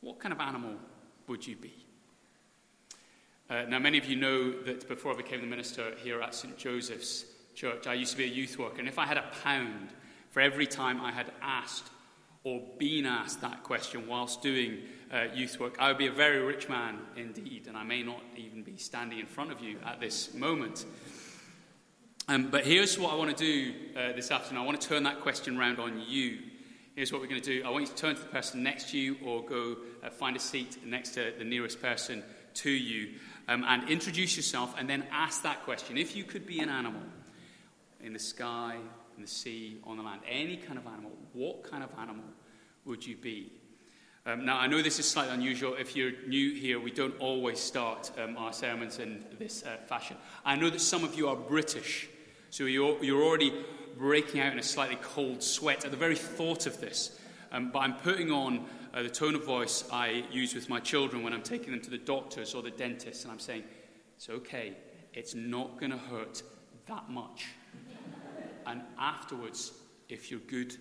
what kind of animal would you be? Uh, now, many of you know that before I became the minister here at St. Joseph's Church, I used to be a youth worker, and if I had a pound for every time I had asked or been asked that question whilst doing uh, youth work, I would be a very rich man indeed, and I may not even be standing in front of you at this moment. Um, but here's what I want to do uh, this afternoon I want to turn that question around on you. Here's what we're going to do I want you to turn to the person next to you or go uh, find a seat next to the nearest person to you um, and introduce yourself and then ask that question. If you could be an animal in the sky, in the sea, on the land, any kind of animal, what kind of animal would you be? Um, now, I know this is slightly unusual. If you're new here, we don't always start um, our sermons in this uh, fashion. I know that some of you are British, so you're, you're already breaking out in a slightly cold sweat at the very thought of this. Um, but I'm putting on uh, the tone of voice I use with my children when I'm taking them to the doctors or the dentist, and I'm saying, It's okay, it's not going to hurt that much. and afterwards, if you're good,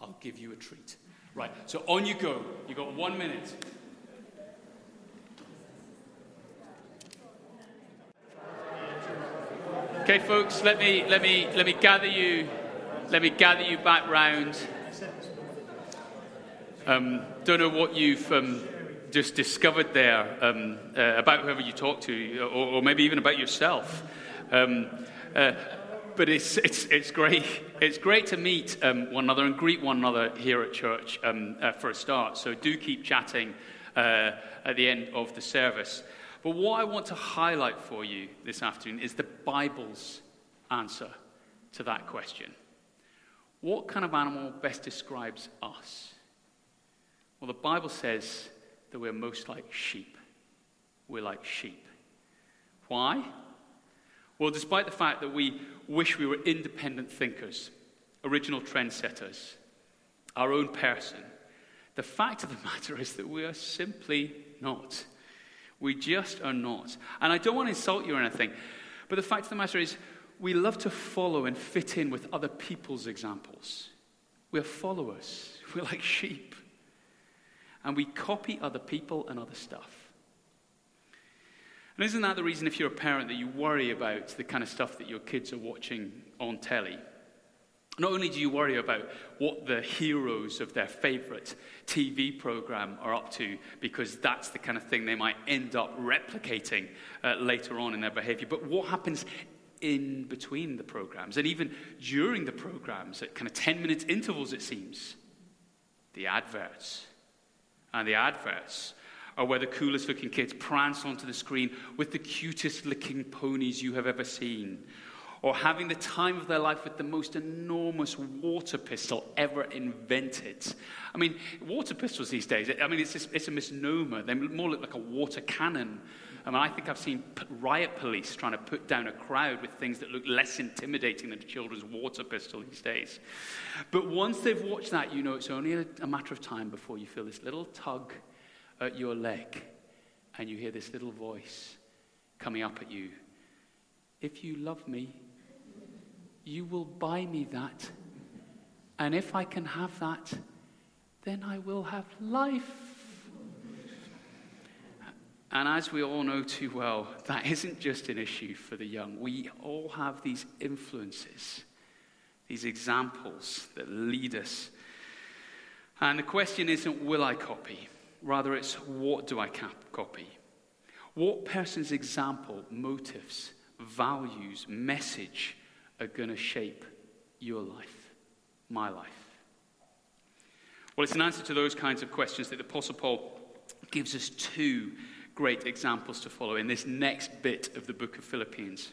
I'll give you a treat. Right, so on you go. You've got one minute. Okay, folks, let me, let me, let me gather you, let me gather you back round. Um, don't know what you've um, just discovered there um, uh, about whoever you talk to, or, or, maybe even about yourself. Um, uh, but it's, it's, it's, great, it's great to meet um, one another and greet one another here at church um, uh, for a start. So do keep chatting uh, at the end of the service. But what I want to highlight for you this afternoon is the Bible's answer to that question. What kind of animal best describes us? Well, the Bible says that we're most like sheep. We're like sheep. Why? Well, despite the fact that we wish we were independent thinkers, original trendsetters, our own person, the fact of the matter is that we are simply not. We just are not. And I don't want to insult you or anything, but the fact of the matter is we love to follow and fit in with other people's examples. We're followers, we're like sheep. And we copy other people and other stuff. And isn't that the reason, if you're a parent, that you worry about the kind of stuff that your kids are watching on telly? Not only do you worry about what the heroes of their favorite TV program are up to, because that's the kind of thing they might end up replicating uh, later on in their behavior, but what happens in between the programs and even during the programs at kind of 10 minute intervals, it seems. The adverts. And the adverts are where the coolest looking kids prance onto the screen with the cutest looking ponies you have ever seen, or having the time of their life with the most enormous water pistol ever invented. I mean, water pistols these days, I mean, it's, a, it's a misnomer. They more look like a water cannon. I mean, I think I've seen riot police trying to put down a crowd with things that look less intimidating than a children's water pistol these days. But once they've watched that, you know it's only a, a matter of time before you feel this little tug at your leg and you hear this little voice coming up at you If you love me, you will buy me that. And if I can have that, then I will have life. And as we all know too well, that isn't just an issue for the young. We all have these influences, these examples that lead us. And the question isn't, will I copy? Rather, it's, what do I cap- copy? What person's example, motives, values, message are going to shape your life, my life? Well, it's an answer to those kinds of questions that the Apostle Paul gives us two great examples to follow in this next bit of the book of Philippians.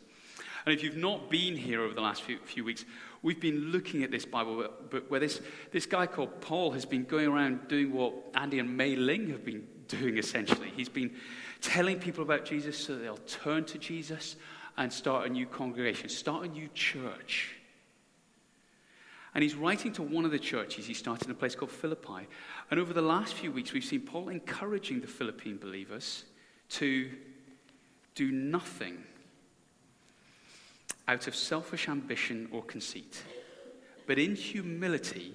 And if you've not been here over the last few, few weeks, we've been looking at this Bible book where this, this guy called Paul has been going around doing what Andy and Mei Ling have been doing essentially. He's been telling people about Jesus so they'll turn to Jesus and start a new congregation, start a new church. And he's writing to one of the churches he started in a place called Philippi. And over the last few weeks, we've seen Paul encouraging the Philippian believers to do nothing out of selfish ambition or conceit, but in humility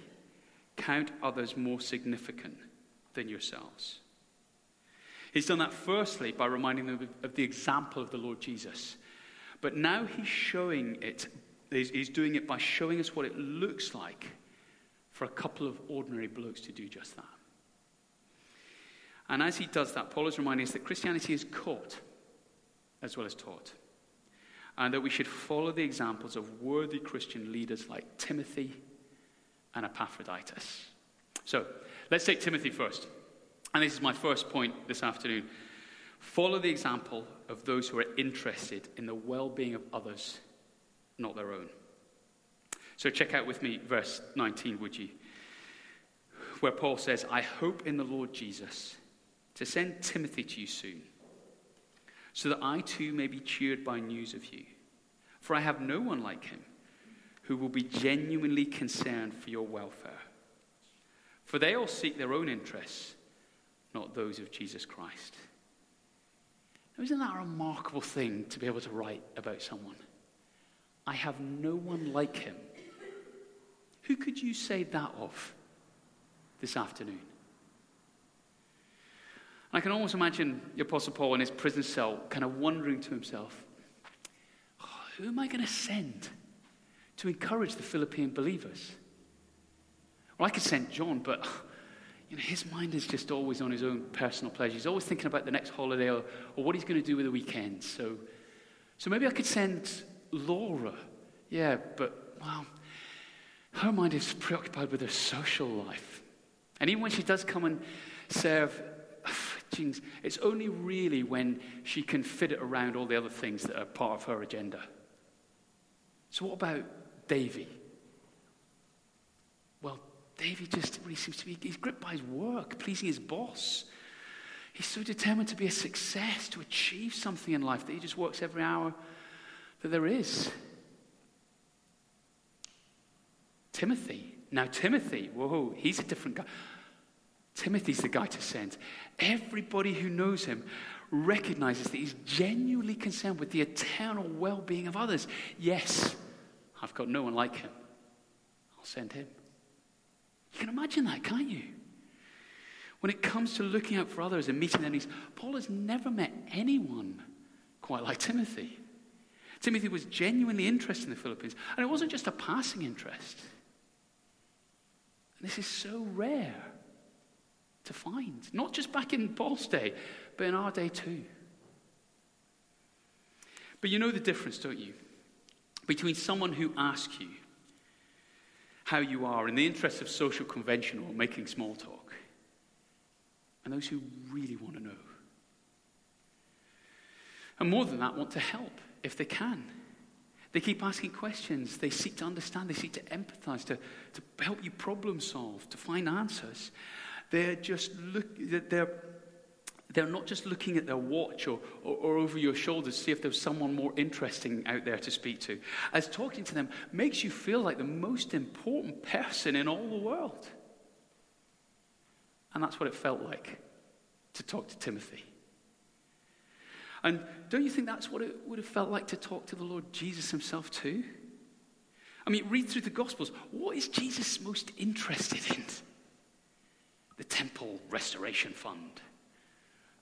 count others more significant than yourselves. He's done that firstly by reminding them of the example of the Lord Jesus. But now he's showing it, he's doing it by showing us what it looks like for a couple of ordinary blokes to do just that. And as he does that, Paul is reminding us that Christianity is caught as well as taught. And that we should follow the examples of worthy Christian leaders like Timothy and Epaphroditus. So, let's take Timothy first. And this is my first point this afternoon. Follow the example of those who are interested in the well being of others, not their own. So, check out with me verse 19, would you? Where Paul says, I hope in the Lord Jesus to send Timothy to you soon, so that I too may be cheered by news of you. For I have no one like him who will be genuinely concerned for your welfare. For they all seek their own interests, not those of Jesus Christ. Now, isn't that a remarkable thing to be able to write about someone? I have no one like him. Who could you say that of this afternoon? I can almost imagine the Apostle Paul in his prison cell kind of wondering to himself, oh, who am I going to send to encourage the Philippian believers? Well, I could send John, but you know, his mind is just always on his own personal pleasure. He's always thinking about the next holiday or, or what he's going to do with the weekend. So, so maybe I could send Laura. Yeah, but, well, her mind is preoccupied with her social life. And even when she does come and serve it's only really when she can fit it around all the other things that are part of her agenda. So, what about Davy? Well, Davy just really seems to be, he's gripped by his work, pleasing his boss. He's so determined to be a success, to achieve something in life, that he just works every hour that there is. Timothy. Now, Timothy, whoa, he's a different guy. Timothy's the guy to send. Everybody who knows him recognizes that he's genuinely concerned with the eternal well being of others. Yes, I've got no one like him. I'll send him. You can imagine that, can't you? When it comes to looking out for others and meeting their needs, Paul has never met anyone quite like Timothy. Timothy was genuinely interested in the Philippians, and it wasn't just a passing interest. And this is so rare to find. Not just back in Paul's day, but in our day too. But you know the difference, don't you? Between someone who asks you how you are in the interest of social convention or making small talk, and those who really want to know. And more than that, want to help if they can. They keep asking questions. They seek to understand. They seek to empathize, to, to help you problem solve, to find answers. They're just look, they're, they're not just looking at their watch or, or, or, over your shoulder to see if there's someone more interesting out there to speak to. As talking to them makes you feel like the most important person in all the world. And that's what it felt like to talk to Timothy. And don't you think that's what it would have felt like to talk to the Lord Jesus himself too? I mean, read through the Gospels. What is Jesus most interested in? Restoration Fund,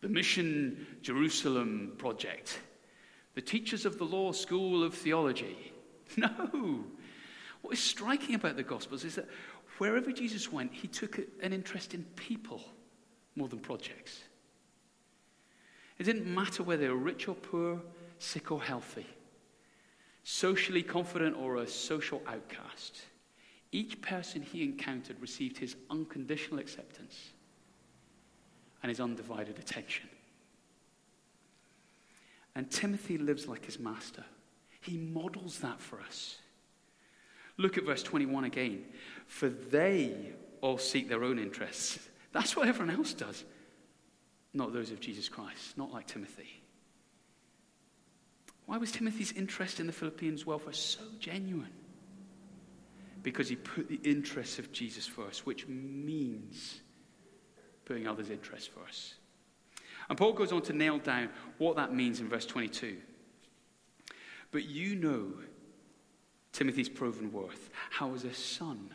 the Mission Jerusalem Project, the teachers of the Law School of Theology. No. What is striking about the Gospels is that wherever Jesus went, he took an interest in people more than projects. It didn't matter whether they were rich or poor, sick or healthy, socially confident or a social outcast. Each person he encountered received his unconditional acceptance and his undivided attention. And Timothy lives like his master. He models that for us. Look at verse 21 again. For they all seek their own interests. That's what everyone else does not those of Jesus Christ, not like Timothy. Why was Timothy's interest in the Philippians' welfare so genuine? Because he put the interests of Jesus first, which means putting others' interests first. And Paul goes on to nail down what that means in verse 22. But you know Timothy's proven worth, how as a son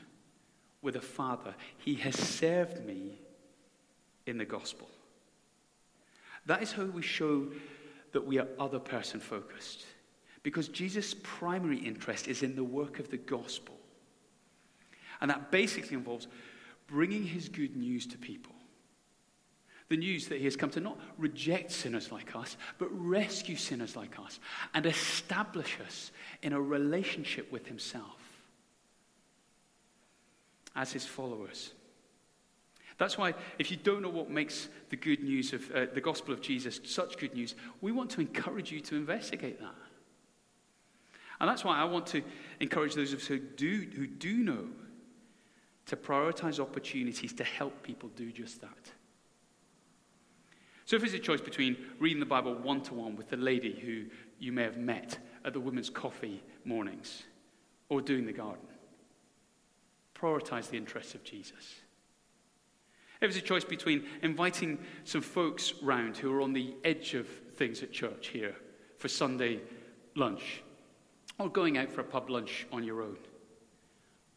with a father, he has served me in the gospel. That is how we show that we are other person focused. Because Jesus' primary interest is in the work of the gospel. And that basically involves bringing his good news to people. The news that he has come to not reject sinners like us, but rescue sinners like us and establish us in a relationship with himself as his followers. That's why, if you don't know what makes the good news of uh, the gospel of Jesus such good news, we want to encourage you to investigate that. And that's why I want to encourage those of us who do, who do know to prioritize opportunities to help people do just that. So, if it's a choice between reading the Bible one to one with the lady who you may have met at the women's coffee mornings or doing the garden, prioritize the interests of Jesus. If it's a choice between inviting some folks round who are on the edge of things at church here for Sunday lunch, or going out for a pub lunch on your own.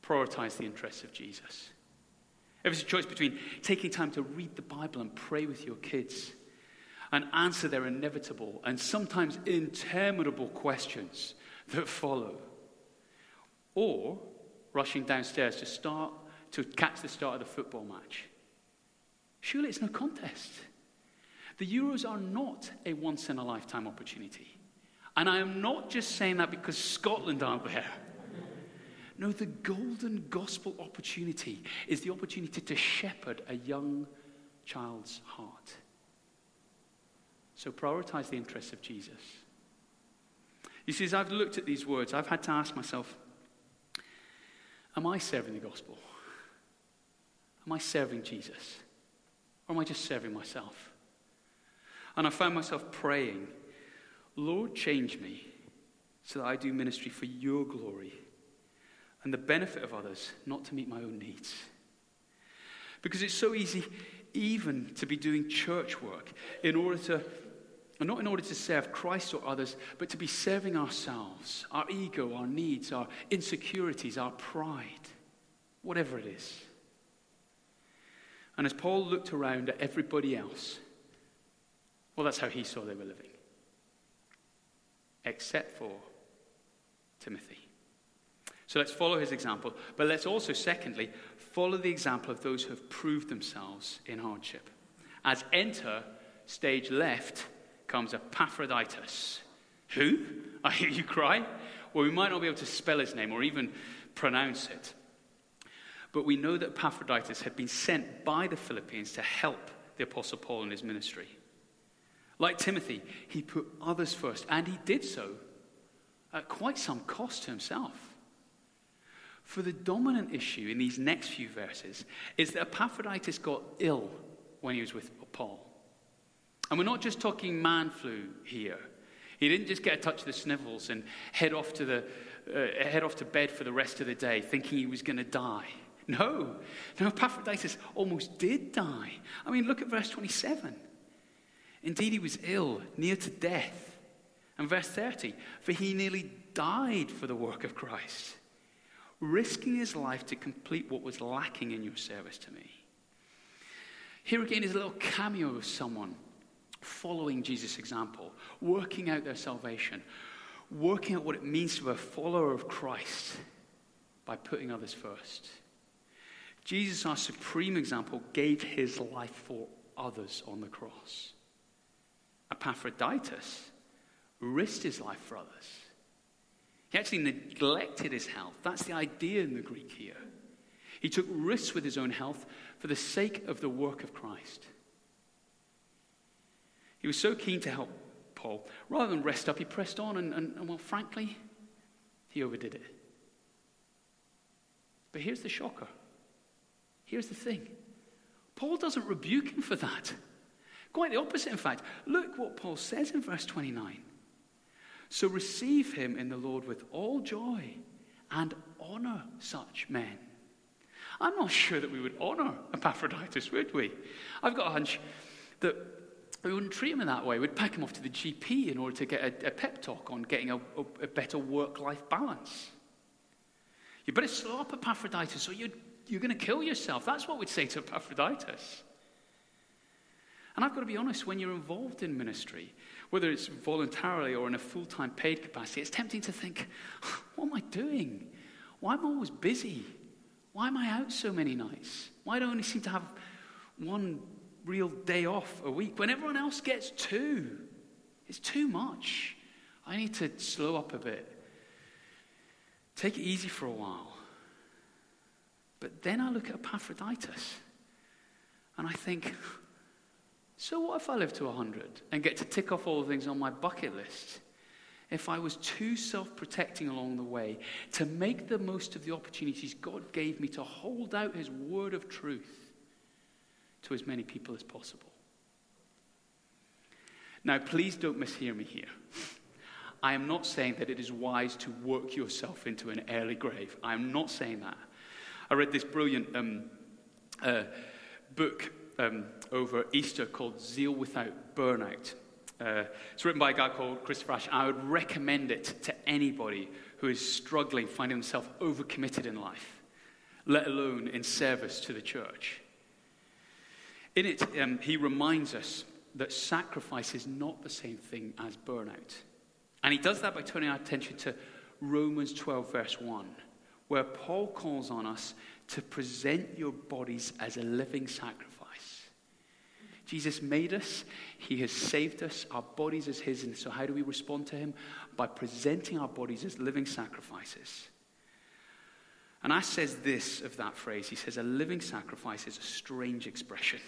Prioritize the interests of Jesus. If it's a choice between taking time to read the Bible and pray with your kids and answer their inevitable and sometimes interminable questions that follow, or rushing downstairs to start to catch the start of the football match Surely it's no contest. The Euros are not a once in a lifetime opportunity. And I am not just saying that because Scotland aren't there. No, the golden gospel opportunity is the opportunity to shepherd a young child's heart. So prioritize the interests of Jesus. You see, as I've looked at these words, I've had to ask myself Am I serving the gospel? Am I serving Jesus? Or am I just serving myself? And I found myself praying, Lord, change me so that I do ministry for your glory and the benefit of others, not to meet my own needs. Because it's so easy, even to be doing church work in order to, not in order to serve Christ or others, but to be serving ourselves, our ego, our needs, our insecurities, our pride, whatever it is. And as Paul looked around at everybody else, well, that's how he saw they were living. Except for Timothy. So let's follow his example. But let's also, secondly, follow the example of those who have proved themselves in hardship. As enter, stage left, comes Epaphroditus. Who? I hear you cry. Well, we might not be able to spell his name or even pronounce it. But we know that Epaphroditus had been sent by the Philippians to help the Apostle Paul in his ministry. Like Timothy, he put others first, and he did so at quite some cost to himself. For the dominant issue in these next few verses is that Epaphroditus got ill when he was with Paul. And we're not just talking man flu here. He didn't just get a touch of the snivels and head off to, the, uh, head off to bed for the rest of the day thinking he was going to die. No. No, Epaphroditus almost did die. I mean, look at verse 27. Indeed, he was ill, near to death. And verse 30 For he nearly died for the work of Christ, risking his life to complete what was lacking in your service to me. Here again is a little cameo of someone following Jesus' example, working out their salvation, working out what it means to be a follower of Christ by putting others first. Jesus, our supreme example, gave his life for others on the cross. Epaphroditus risked his life for others. He actually neglected his health. That's the idea in the Greek here. He took risks with his own health for the sake of the work of Christ. He was so keen to help Paul. Rather than rest up, he pressed on, and, and, and well, frankly, he overdid it. But here's the shocker. Here's the thing Paul doesn't rebuke him for that. Quite the opposite, in fact. Look what Paul says in verse 29. So receive him in the Lord with all joy and honor such men. I'm not sure that we would honor Epaphroditus, would we? I've got a hunch that we wouldn't treat him in that way. We'd pack him off to the GP in order to get a, a pep talk on getting a, a, a better work life balance. You better slow up Epaphroditus or you're, you're going to kill yourself. That's what we'd say to Epaphroditus. And I've got to be honest, when you're involved in ministry, whether it's voluntarily or in a full time paid capacity, it's tempting to think, what am I doing? Why am I always busy? Why am I out so many nights? Why do I only seem to have one real day off a week when everyone else gets two? It's too much. I need to slow up a bit. Take it easy for a while. But then I look at Epaphroditus and I think, so what if I live to 100 and get to tick off all the things on my bucket list? If I was too self protecting along the way to make the most of the opportunities God gave me to hold out His word of truth to as many people as possible. Now, please don't mishear me here. I am not saying that it is wise to work yourself into an early grave. I am not saying that. I read this brilliant um, uh, book um, over Easter called Zeal Without Burnout. Uh, it's written by a guy called Christopher Ash. I would recommend it to anybody who is struggling, finding himself overcommitted in life, let alone in service to the church. In it, um, he reminds us that sacrifice is not the same thing as burnout. And he does that by turning our attention to Romans 12, verse 1, where Paul calls on us to present your bodies as a living sacrifice Jesus made us, He has saved us, our bodies is His. And so, how do we respond to Him? By presenting our bodies as living sacrifices. And Ash says this of that phrase. He says, A living sacrifice is a strange expression.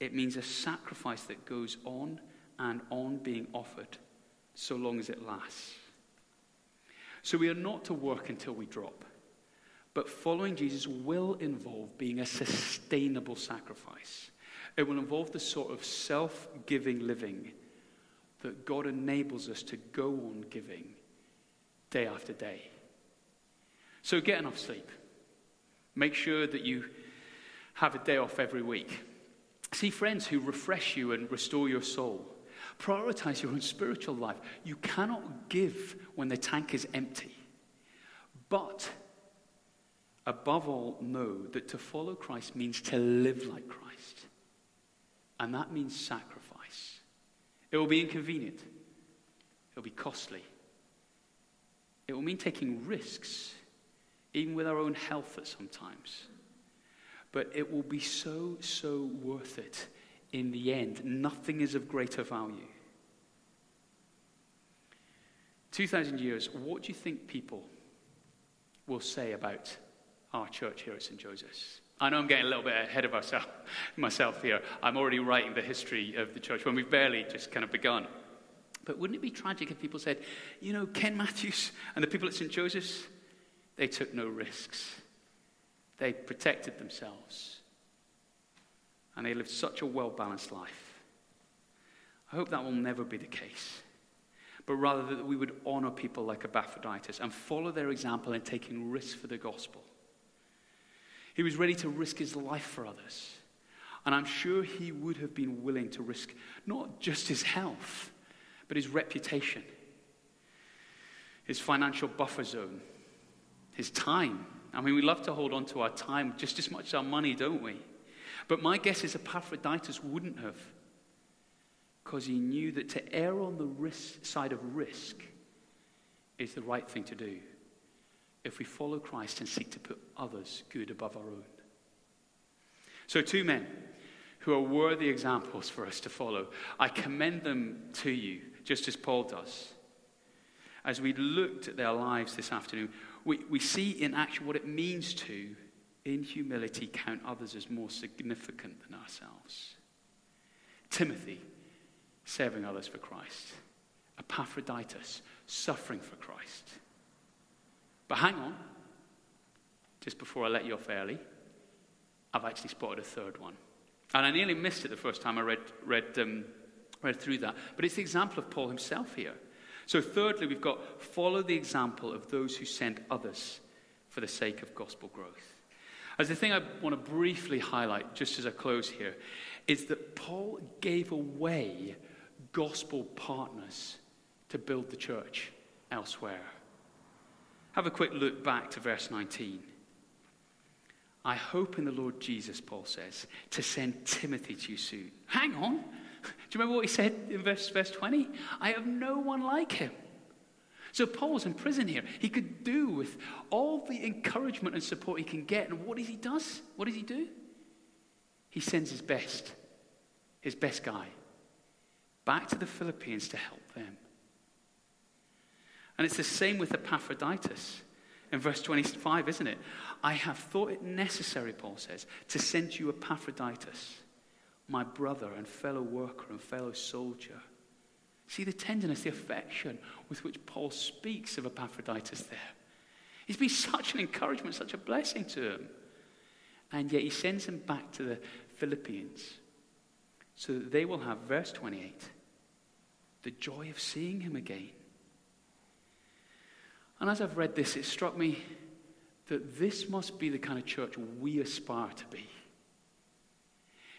It means a sacrifice that goes on and on being offered so long as it lasts. So we are not to work until we drop. But following Jesus will involve being a sustainable sacrifice. It will involve the sort of self giving living that God enables us to go on giving day after day. So get enough sleep. Make sure that you have a day off every week. See friends who refresh you and restore your soul. Prioritize your own spiritual life. You cannot give when the tank is empty. But above all, know that to follow Christ means to live like Christ. And that means sacrifice. It will be inconvenient, it will be costly. It will mean taking risks, even with our own health at sometimes. But it will be so, so worth it in the end. Nothing is of greater value. 2,000 years, what do you think people will say about our church here at St. Joseph's? I know I'm getting a little bit ahead of ourselves, myself here. I'm already writing the history of the church when we've barely just kind of begun. But wouldn't it be tragic if people said, you know, Ken Matthews and the people at St. Joseph's, they took no risks. They protected themselves. And they lived such a well balanced life. I hope that will never be the case. But rather that we would honor people like Epaphroditus and follow their example in taking risks for the gospel. He was ready to risk his life for others. And I'm sure he would have been willing to risk not just his health, but his reputation, his financial buffer zone, his time. I mean, we love to hold on to our time just as much as our money, don't we? But my guess is Epaphroditus wouldn't have, because he knew that to err on the risk, side of risk is the right thing to do if we follow Christ and seek to put others' good above our own. So, two men who are worthy examples for us to follow. I commend them to you, just as Paul does. As we looked at their lives this afternoon, we, we see in action what it means to, in humility, count others as more significant than ourselves. Timothy, serving others for Christ. Epaphroditus, suffering for Christ. But hang on, just before I let you off early, I've actually spotted a third one. And I nearly missed it the first time I read, read, um, read through that. But it's the example of Paul himself here. So, thirdly, we've got follow the example of those who sent others for the sake of gospel growth. As the thing I want to briefly highlight, just as I close here, is that Paul gave away gospel partners to build the church elsewhere. Have a quick look back to verse 19. I hope in the Lord Jesus, Paul says, to send Timothy to you soon. Hang on. Do you remember what he said in verse, verse 20? I have no one like him. So Paul's in prison here. He could do with all the encouragement and support he can get. And what does he does? What does he do? He sends his best, his best guy, back to the Philippians to help them. And it's the same with Epaphroditus in verse 25, isn't it? I have thought it necessary, Paul says, to send you Epaphroditus, my brother and fellow worker and fellow soldier. See the tenderness, the affection with which Paul speaks of Epaphroditus there. He's been such an encouragement, such a blessing to him. And yet he sends him back to the Philippians so that they will have, verse 28, the joy of seeing him again. And as I've read this, it struck me that this must be the kind of church we aspire to be.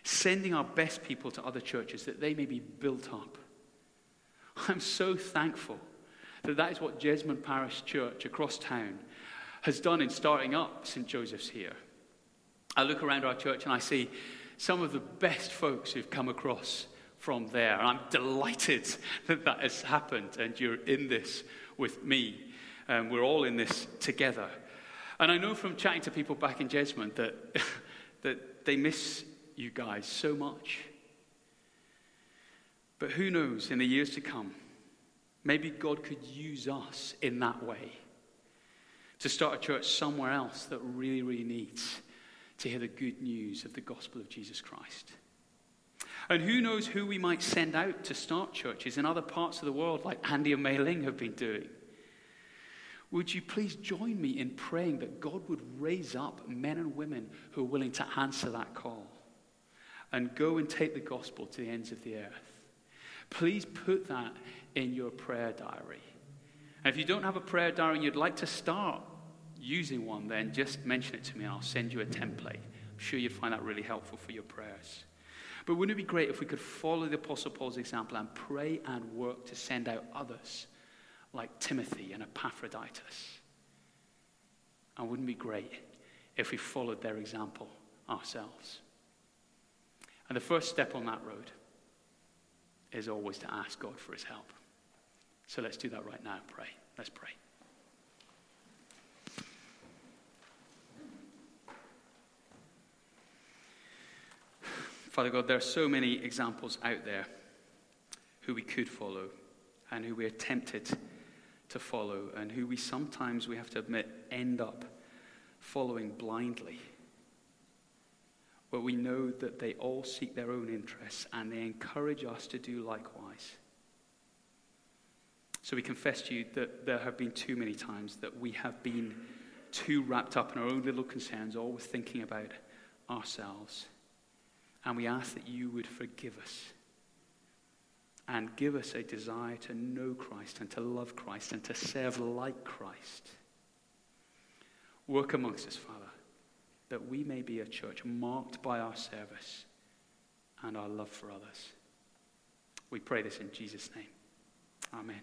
Sending our best people to other churches that they may be built up. I'm so thankful that that is what Jesmond Parish Church across town has done in starting up St. Joseph's here. I look around our church and I see some of the best folks who've come across from there. And I'm delighted that that has happened and you're in this with me. Um, we're all in this together. And I know from chatting to people back in Jesmond that, that they miss you guys so much. But who knows, in the years to come, maybe God could use us in that way to start a church somewhere else that really, really needs to hear the good news of the gospel of Jesus Christ. And who knows who we might send out to start churches in other parts of the world, like Andy and Mei Ling have been doing. Would you please join me in praying that God would raise up men and women who are willing to answer that call and go and take the gospel to the ends of the earth? Please put that in your prayer diary. And if you don't have a prayer diary and you'd like to start using one, then just mention it to me I'll send you a template. I'm sure you'd find that really helpful for your prayers. But wouldn't it be great if we could follow the Apostle Paul's example and pray and work to send out others like Timothy and Epaphroditus. And wouldn't it be great if we followed their example ourselves? And the first step on that road is always to ask God for his help. So let's do that right now. Pray. Let's pray. Father God, there are so many examples out there who we could follow and who we are tempted to follow and who we sometimes, we have to admit, end up following blindly. But we know that they all seek their own interests and they encourage us to do likewise. So we confess to you that there have been too many times that we have been too wrapped up in our own little concerns, always thinking about ourselves. And we ask that you would forgive us and give us a desire to know Christ and to love Christ and to serve like Christ. Work amongst us, Father, that we may be a church marked by our service and our love for others. We pray this in Jesus' name. Amen.